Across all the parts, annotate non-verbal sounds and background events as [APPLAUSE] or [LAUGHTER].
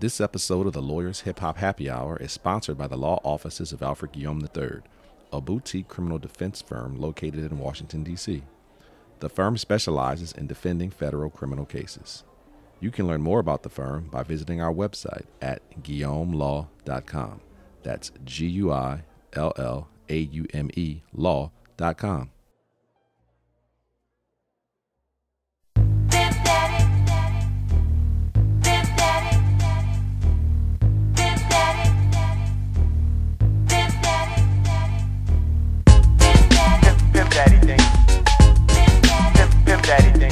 This episode of the Lawyers Hip Hop Happy Hour is sponsored by the law offices of Alfred Guillaume III, a boutique criminal defense firm located in Washington, D.C. The firm specializes in defending federal criminal cases. You can learn more about the firm by visiting our website at guillaumelaw.com. That's G U I L L A U M E law.com. daddy thing.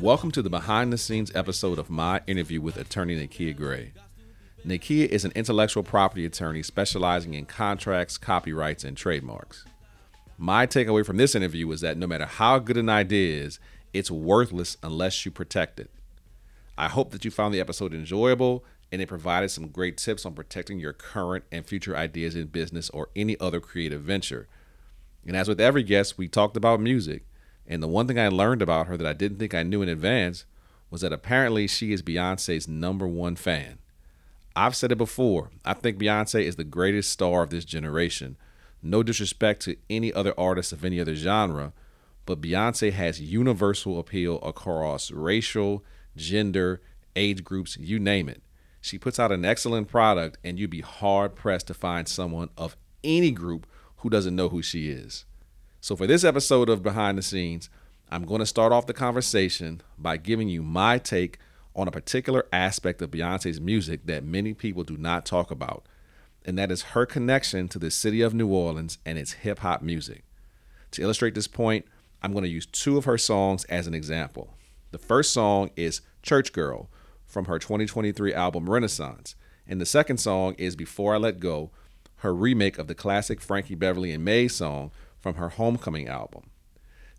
Welcome to the behind the scenes episode of my interview with attorney Nakia Gray. Nakia is an intellectual property attorney specializing in contracts, copyrights, and trademarks. My takeaway from this interview is that no matter how good an idea is, it's worthless unless you protect it. I hope that you found the episode enjoyable and it provided some great tips on protecting your current and future ideas in business or any other creative venture. And as with every guest, we talked about music. And the one thing I learned about her that I didn't think I knew in advance was that apparently she is Beyonce's number one fan. I've said it before. I think Beyonce is the greatest star of this generation. No disrespect to any other artist of any other genre, but Beyonce has universal appeal across racial, gender, age groups, you name it. She puts out an excellent product, and you'd be hard pressed to find someone of any group who doesn't know who she is. So, for this episode of Behind the Scenes, I'm going to start off the conversation by giving you my take on a particular aspect of Beyonce's music that many people do not talk about, and that is her connection to the city of New Orleans and its hip hop music. To illustrate this point, I'm going to use two of her songs as an example. The first song is Church Girl from her 2023 album Renaissance, and the second song is Before I Let Go, her remake of the classic Frankie Beverly and Maze song from her Homecoming album.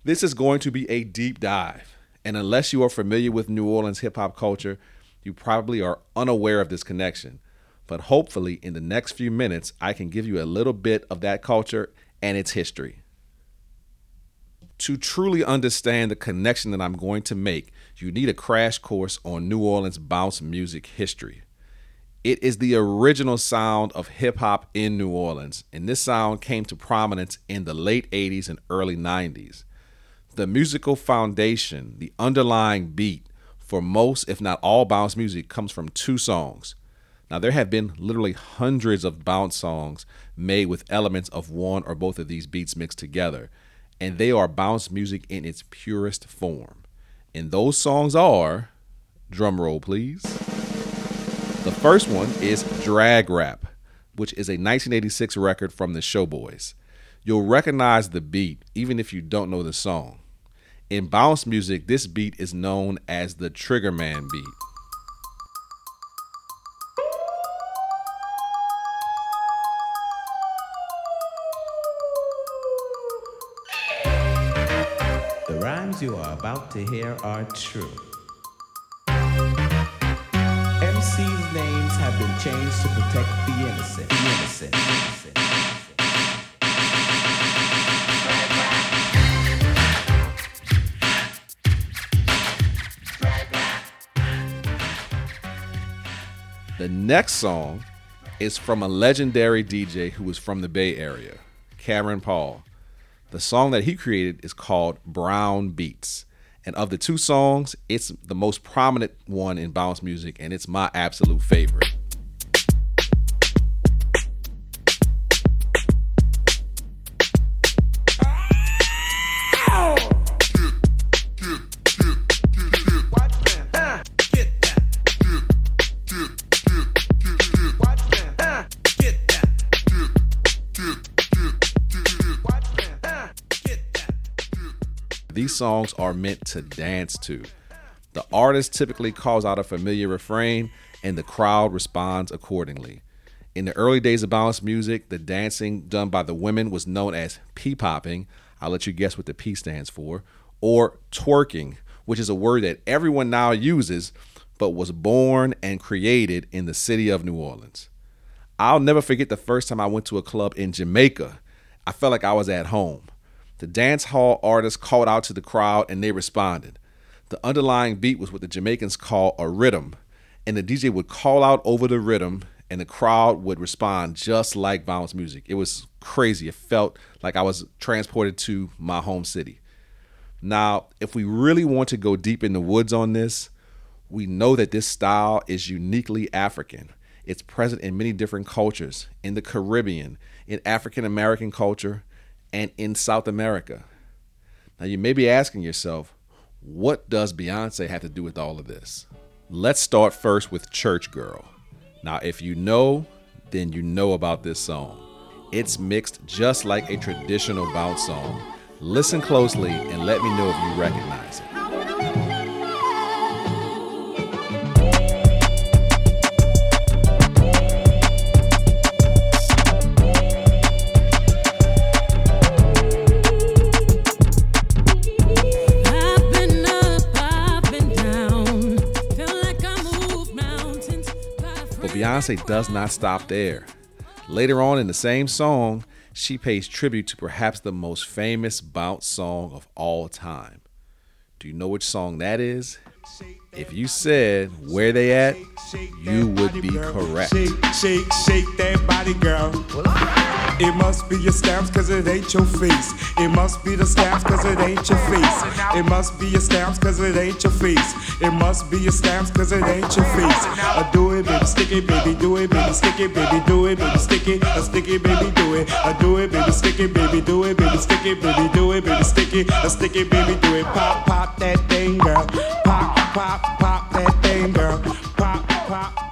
This is going to be a deep dive, and unless you are familiar with New Orleans hip hop culture, you probably are unaware of this connection. But hopefully, in the next few minutes, I can give you a little bit of that culture and its history. To truly understand the connection that I'm going to make, you need a crash course on New Orleans bounce music history. It is the original sound of hip hop in New Orleans, and this sound came to prominence in the late 80s and early 90s. The musical foundation, the underlying beat for most, if not all, bounce music comes from two songs. Now, there have been literally hundreds of bounce songs made with elements of one or both of these beats mixed together, and they are bounce music in its purest form. And those songs are, drum roll please. The first one is Drag Rap, which is a 1986 record from the Showboys. You'll recognize the beat even if you don't know the song. In bounce music, this beat is known as the Trigger Man beat. The rhymes you are about to hear are true. MC's names have been changed to protect the innocent. The innocent. innocent, innocent. The next song is from a legendary DJ who was from the Bay Area, Cameron Paul. The song that he created is called Brown Beats. And of the two songs, it's the most prominent one in bounce music, and it's my absolute favorite. Songs are meant to dance to. The artist typically calls out a familiar refrain, and the crowd responds accordingly. In the early days of bounce music, the dancing done by the women was known as p-popping. I'll let you guess what the P stands for, or twerking, which is a word that everyone now uses, but was born and created in the city of New Orleans. I'll never forget the first time I went to a club in Jamaica. I felt like I was at home. The dance hall artists called out to the crowd and they responded. The underlying beat was what the Jamaicans call a rhythm, and the DJ would call out over the rhythm and the crowd would respond just like bounce music. It was crazy. It felt like I was transported to my home city. Now, if we really want to go deep in the woods on this, we know that this style is uniquely African. It's present in many different cultures, in the Caribbean, in African American culture, and in South America. Now, you may be asking yourself, what does Beyonce have to do with all of this? Let's start first with Church Girl. Now, if you know, then you know about this song. It's mixed just like a traditional bounce song. Listen closely and let me know if you recognize it. Beyonce does not stop there. Later on in the same song, she pays tribute to perhaps the most famous bounce song of all time. Do you know which song that is? If you said where they at, you would be correct. Shake, shake, shake that body, girl. It must be your stamps cause it ain't your face. It must be the stamps cause it ain't your face. It must be your stamps cause it ain't your face. It must be your stamps cause it ain't your face. Uh, do it, baby, stick it, baby, do it, baby, stick it, baby, do it, baby, stick it, uh, stick it, baby, do it. Uh, do it, baby, stick it, baby, do it, baby, stick it, baby, do it, baby, stick it, uh, stick it, baby, do it. Pop, pop that thing, girl. Pop, pop, pop that thing, girl. Pop, pop,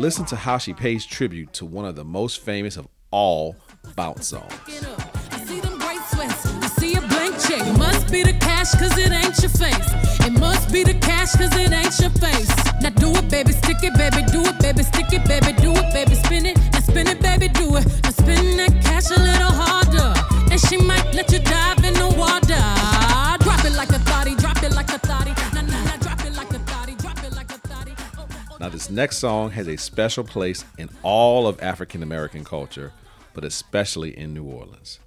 Listen to how she pays tribute to one of the most famous of all bounce songs. Must be the cash cause it ain't your face. It must be the cash cause it ain't your face. Now do it, baby, stick it, baby, do this next song has a special place in all of African American culture, but especially in New Orleans.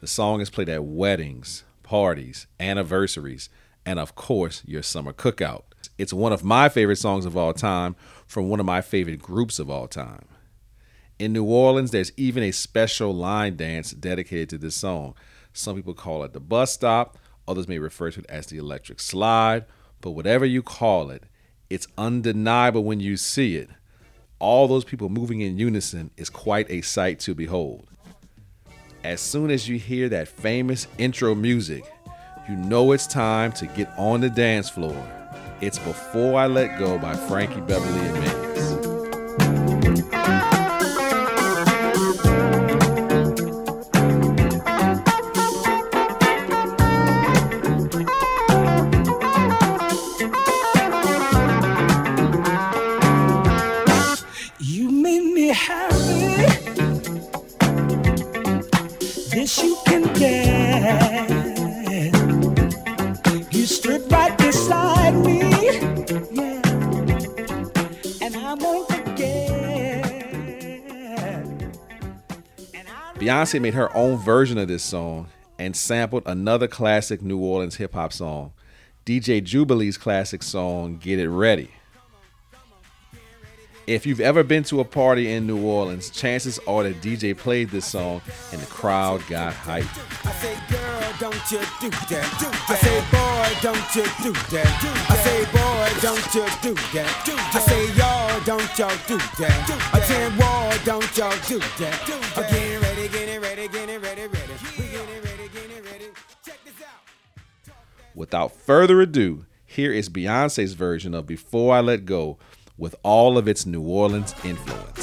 The song is played at weddings, parties, anniversaries, and of course, your summer cookout. It's one of my favorite songs of all time from one of my favorite groups of all time. In New Orleans, there's even a special line dance dedicated to this song. Some people call it the bus stop, others may refer to it as the electric slide, but whatever you call it, it's undeniable when you see it. All those people moving in unison is quite a sight to behold. As soon as you hear that famous intro music, you know it's time to get on the dance floor. It's Before I Let Go by Frankie Beverly and Maze. Beyonce made her own version of this song and sampled another classic New Orleans hip hop song, DJ Jubilee's classic song, Get It Ready. If you've ever been to a party in New Orleans, chances are the DJ played this song and the crowd got hyped. I say, girl, don't you do that. I say, boy, don't you do that. I say, boy, don't you do that. I say, y'all, don't y'all do that. I say, wall, don't y'all do that. I'm getting ready, getting ready, getting ready, ready. We getting ready, getting ready. Check this out. Without further ado, here is Beyonce's version of Before I Let Go with all of its New Orleans influence.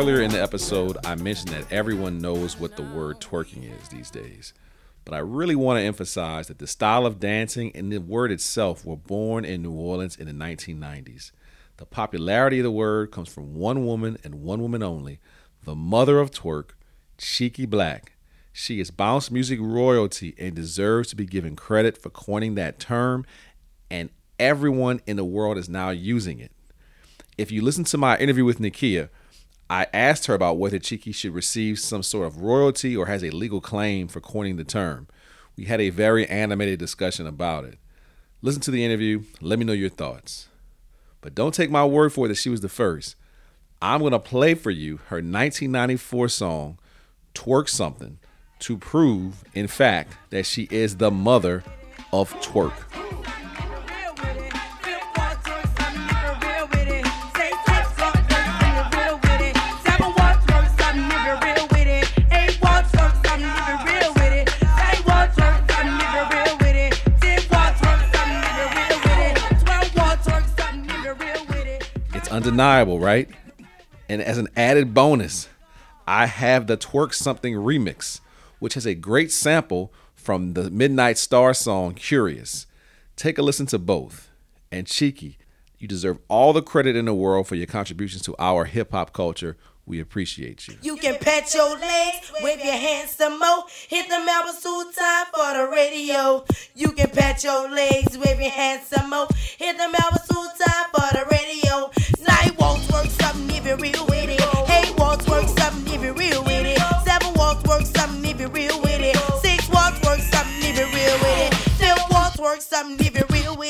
earlier in the episode, I mentioned that everyone knows what the word twerking is these days. But I really want to emphasize that the style of dancing and the word itself were born in New Orleans in the 1990s. The popularity of the word comes from one woman and one woman only, the mother of twerk, Cheeky Blakk. She is bounce music royalty and deserves to be given credit for coining that term, and everyone in the world is now using it. If you listen to my interview with Nakia, I asked her about whether Cheeky should receive some sort of royalty or has a legal claim for coining the term. We had a very animated discussion about it. Listen to the interview, let me know your thoughts. But don't take my word for it that she was the first. I'm going to play for you her 1994 song, Twerk Something, to prove, in fact, that she is the mother of twerk. Undeniable, right? And as an added bonus, I have the Twerk Something remix, which has a great sample from the Midnight Star song Curious. Take a listen to both. And Cheeky, you deserve all the credit in the world for your contributions to our hip hop culture. We appreciate you. You can pat your legs, wave your hands some more. Hit the Melbourne suit time for the radio. You can pat your legs, wave your hands some more. Hit the Melbourne suit time for the radio. Nine walks work something if you're real with it. Eight walks work something if you're real with it. Seven walks work something if you're real with it. Six walks work something if you're real with it. Fifth walks work something if you're real with it.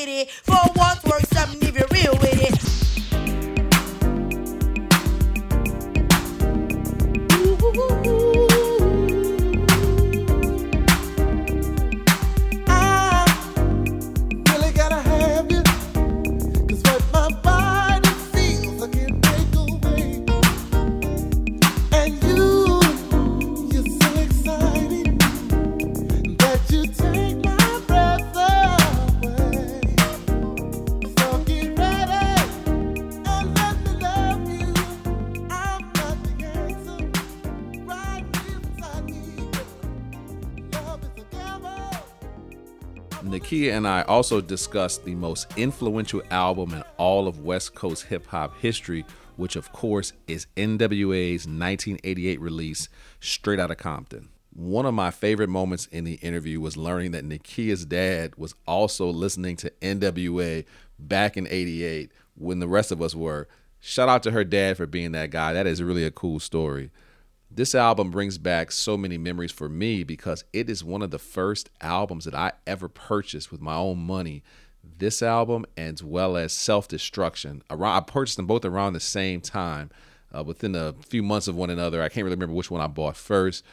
Nakia and I also discussed the most influential album in all of West Coast hip hop history, which of course is NWA's 1988 release, Straight Outta Compton. One of my favorite moments in the interview was learning that Nakia's dad was also listening to NWA back in 88 when the rest of us were. Shout out to her dad for being that guy. That is really a cool story. This album brings back so many memories for me because it is one of the first albums that I ever purchased with my own money. This album, as well as Self Destruction, I purchased them both around the same time, uh, within a few months of one another. I can't really remember which one I bought first,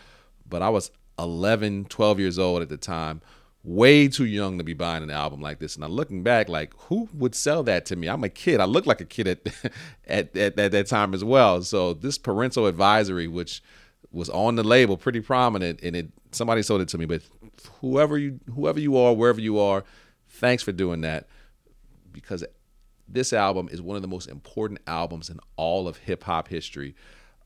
but I was 11, 12 years old at the time, way too young to be buying an album like this. And I'm looking back, like, who would sell that to me? I'm a kid. I look like a kid at [LAUGHS] at, at, at that time as well. So this parental advisory, which was on the label, pretty prominent, and it somebody sold it to me. But whoever you whoever you are, wherever you are, thanks for doing that because this album is one of the most important albums in all of hip hop history.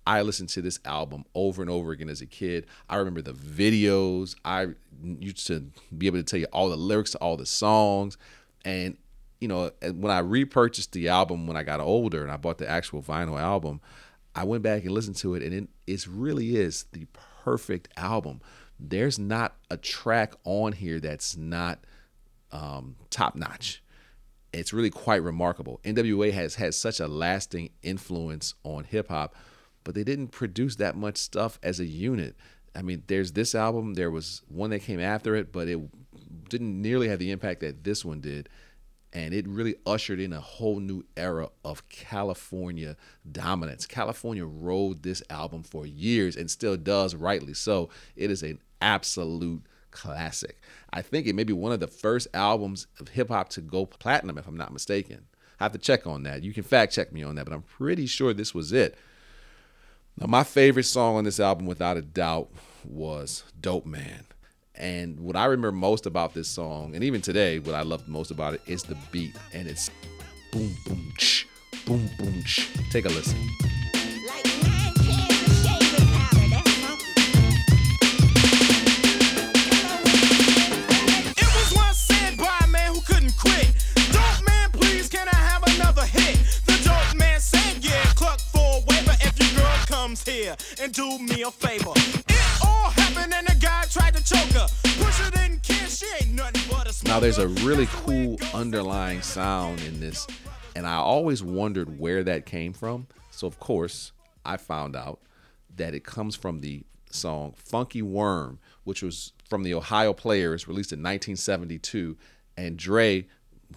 I listened to this album over and over again as a kid. I remember the videos. I used to be able to tell you all the lyrics to all the songs. And, you know, when I repurchased the album when I got older and I bought the actual vinyl album, I went back and listened to it, and it it really is the perfect album. There's not a track on here that's not um, top notch it's really quite remarkable. NWA has had such a lasting influence on hip hop, but they didn't produce that much stuff as a unit. I mean, there's this album, there was one that came after it, but it didn't nearly have the impact that this one did. And it really ushered in a whole new era of California dominance. California rode this album for years and still does, rightly so. It is an absolute classic. I think it may be one of the first albums of hip hop to go platinum, if I'm not mistaken. I have to check on that. You can fact check me on that, but I'm pretty sure this was it. Now, my favorite song on this album, without a doubt, was Dope Man. And what I remember most about this song, and even today, what I love most about it is the beat. And it's boom, boom, ch, boom, boom, ch. Take a listen. And do me a favor. It all happened and the guy tried to choke her. Pusher didn't care, she ain't nothing but a Now, there's a really cool underlying sound in this, and I always wondered where that came from. So, of course, I found out that it comes from the song Funky Worm, which was from the Ohio Players, released in 1972. And Dre,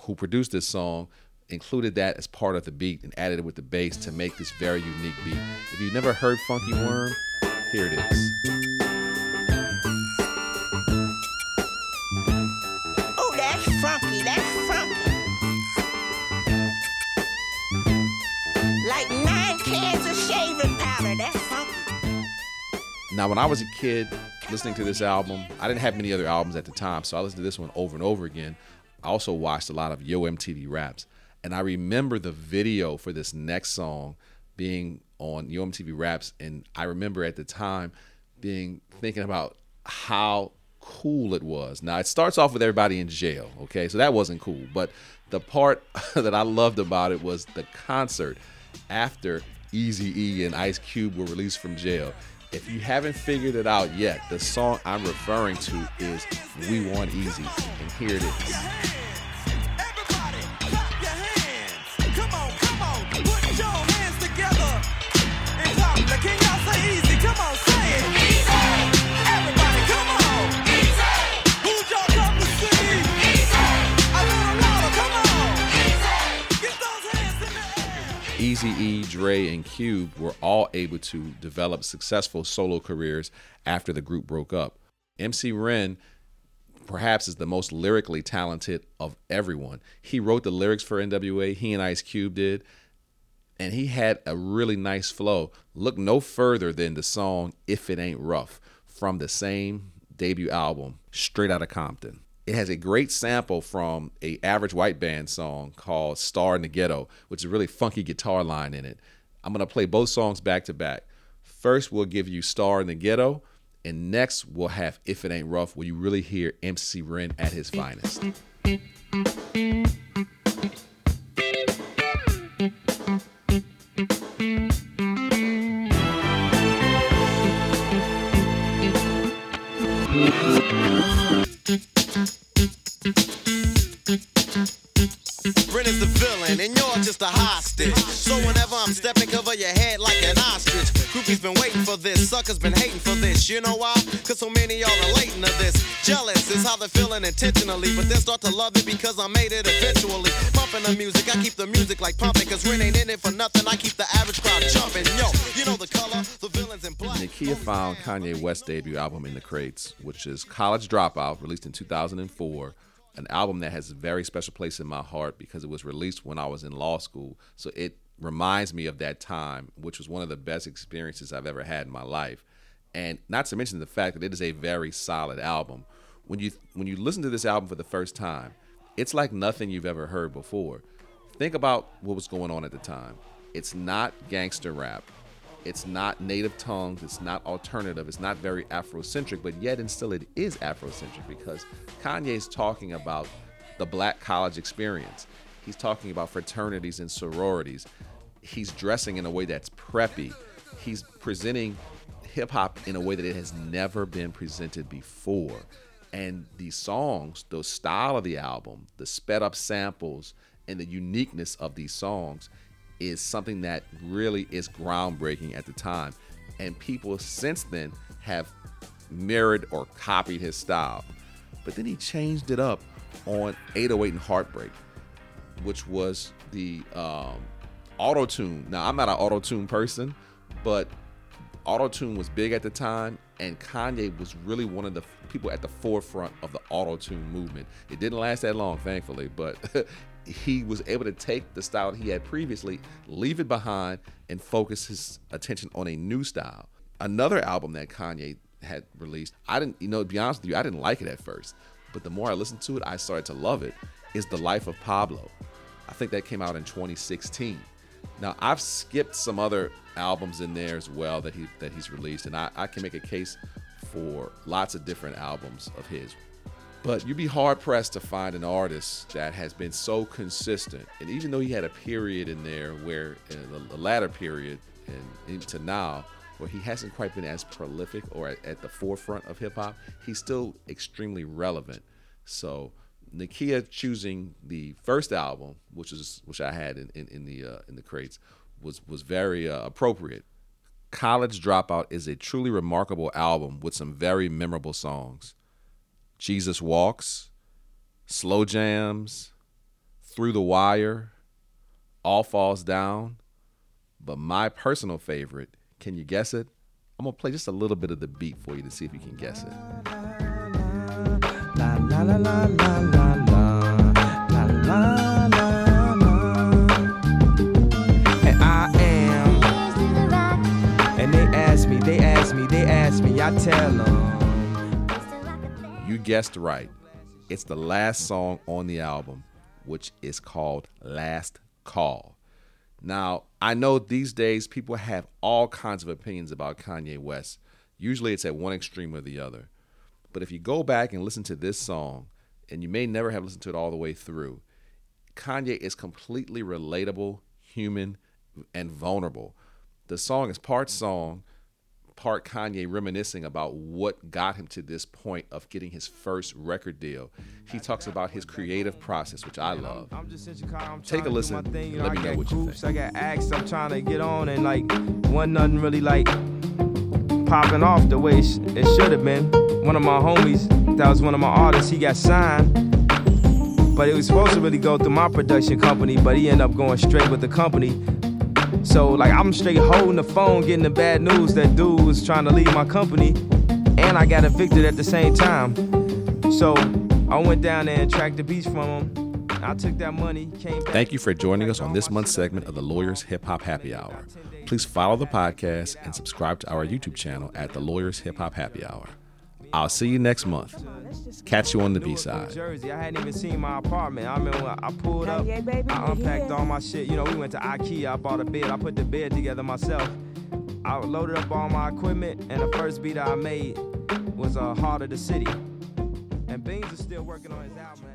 who produced this song, included that as part of the beat and added it with the bass to make this very unique beat. If you've never heard Funky Worm, here it is. Oh, that's funky, that's funky. Like nine cans of shaving powder, that's funky. Now, when I was a kid listening to this album, I didn't have many other albums at the time, so I listened to this one over and over again. I also watched a lot of Yo MTV Raps, and I remember the video for this next song being on Yo MTV Raps, and I remember at the time being thinking about how cool it was. Now, it starts off with everybody in jail, okay, so that wasn't cool, but the part [LAUGHS] that I loved about it was the concert after Easy E and Ice Cube were released from jail. If you haven't figured it out yet, the song I'm referring to is We Want Eazy. And here it is. Easy E, Dre, and Cube were all able to develop successful solo careers after the group broke up. MC Ren perhaps is the most lyrically talented of everyone. He wrote the lyrics for NWA, he and Ice Cube did, and he had a really nice flow. Look no further than the song If It Ain't Rough from the same debut album, Straight Outta Compton. It has a great sample from a average white band song called Star in the Ghetto, which is a really funky guitar line in it. I'm gonna play both songs back to back. First, we'll give you Star in the Ghetto, and next we'll have If It Ain't Rough, where you really hear MC Ren at his finest. Whenever I'm cover your head like an ostrich. Groupie's been waiting for this, suckers been hating for this. You know why? Cause so many are relating to this. Jealous is how they're feeling intentionally, but then start to love it because I made it eventually. Pumping the music, I keep the music like pumping, cause Ren ain't in it for nothing. I keep the average crowd jumping. Yo, you know the color, the villains in black. Nakia found Kanye West's debut album in the crates, which is College Dropout, released in 2004. An album that has a very special place in my heart because it was released when I was in law school. So it reminds me of that time, which was one of the best experiences I've ever had in my life. And not to mention the fact that it is a very solid album. When you when you listen to this album for the first time, it's like nothing you've ever heard before. Think about what was going on at the time. It's not gangster rap. It's not native tongues. It's not alternative. It's not very Afrocentric, but yet and still it is Afrocentric because Kanye's talking about the black college experience. He's talking about fraternities and sororities. He's dressing in a way that's preppy. He's presenting hip hop in a way that it has never been presented before. And the songs, the style of the album, the sped up samples, and the uniqueness of these songs is something that really is groundbreaking at the time. And people since then have mirrored or copied his style. But then he changed it up on 808 and Heartbreak, which was the um, auto tune. Now, I'm not an auto tune person, but auto tune was big at the time, and Kanye was really one of the people at the forefront of the auto tune movement. It didn't last that long, thankfully, but [LAUGHS] he was able to take the style he had previously, leave it behind, and focus his attention on a new style. Another album that Kanye had released, I didn't, you know, to be honest with you, I didn't like it at first, but the more I listened to it, I started to love it. Is The Life of Pablo. I think that came out in 2016. Now I've skipped some other albums in there as well that he that he's released, and I, I can make a case for lots of different albums of his. But you'd be hard pressed to find an artist that has been so consistent. And even though he had a period in there where, in the, the latter period and into now, where he hasn't quite been as prolific or at, at the forefront of hip hop, he's still extremely relevant. So Nakia choosing the first album, which is which I had in, in, in the uh, in the crates, was was very uh, appropriate. College Dropout is a truly remarkable album with some very memorable songs. Jesus Walks, Slow Jams, Through the Wire, All Falls Down. But my personal favorite, can you guess it? I'm gonna play just a little bit of the beat for you to see if you can guess it. And I am. And they ask me, they ask me, they ask me. I tell them. You guessed right. It's the last song on the album, which is called "Last Call." Now, I know these days people have all kinds of opinions about Kanye West. Usually it's at one extreme or the other. But if you go back and listen to this song, and you may never have listened to it all the way through, Kanye is completely relatable, human, and vulnerable. The song is part song, part Kanye reminiscing about what got him to this point of getting his first record deal. He talks about his creative process, which I love. I'm just in Chicago, I'm Take a trying to do listen. my thing, you know, let I me know got what you groups, think. I got acts I'm trying to get on and like one nothing really like popping off the way it, should have been. One of my homies, that was one of my artists, he got signed. But it was supposed to really go through my production company, but he ended up going straight with the company. So like I'm straight holding the phone, getting the bad news that dude was trying to leave my company, and I got evicted at the same time. So I went down there and tracked the beats from him. I took that money, came back. Thank you for joining us on this month's segment of the Lawyers Hip Hop Happy Hour. Please follow the podcast and subscribe to our YouTube channel at the Lawyers Hip Hop Happy Hour. I'll see you next month. Catch you on the B side. Jersey. I hadn't even seen my apartment. I remember when I pulled up, I unpacked all my shit. You know, we went to IKEA. I bought a bed. I put the bed together myself. I loaded up all my equipment, and the first beat I made was uh, "Heart of the City." And Beans is still working on his album at that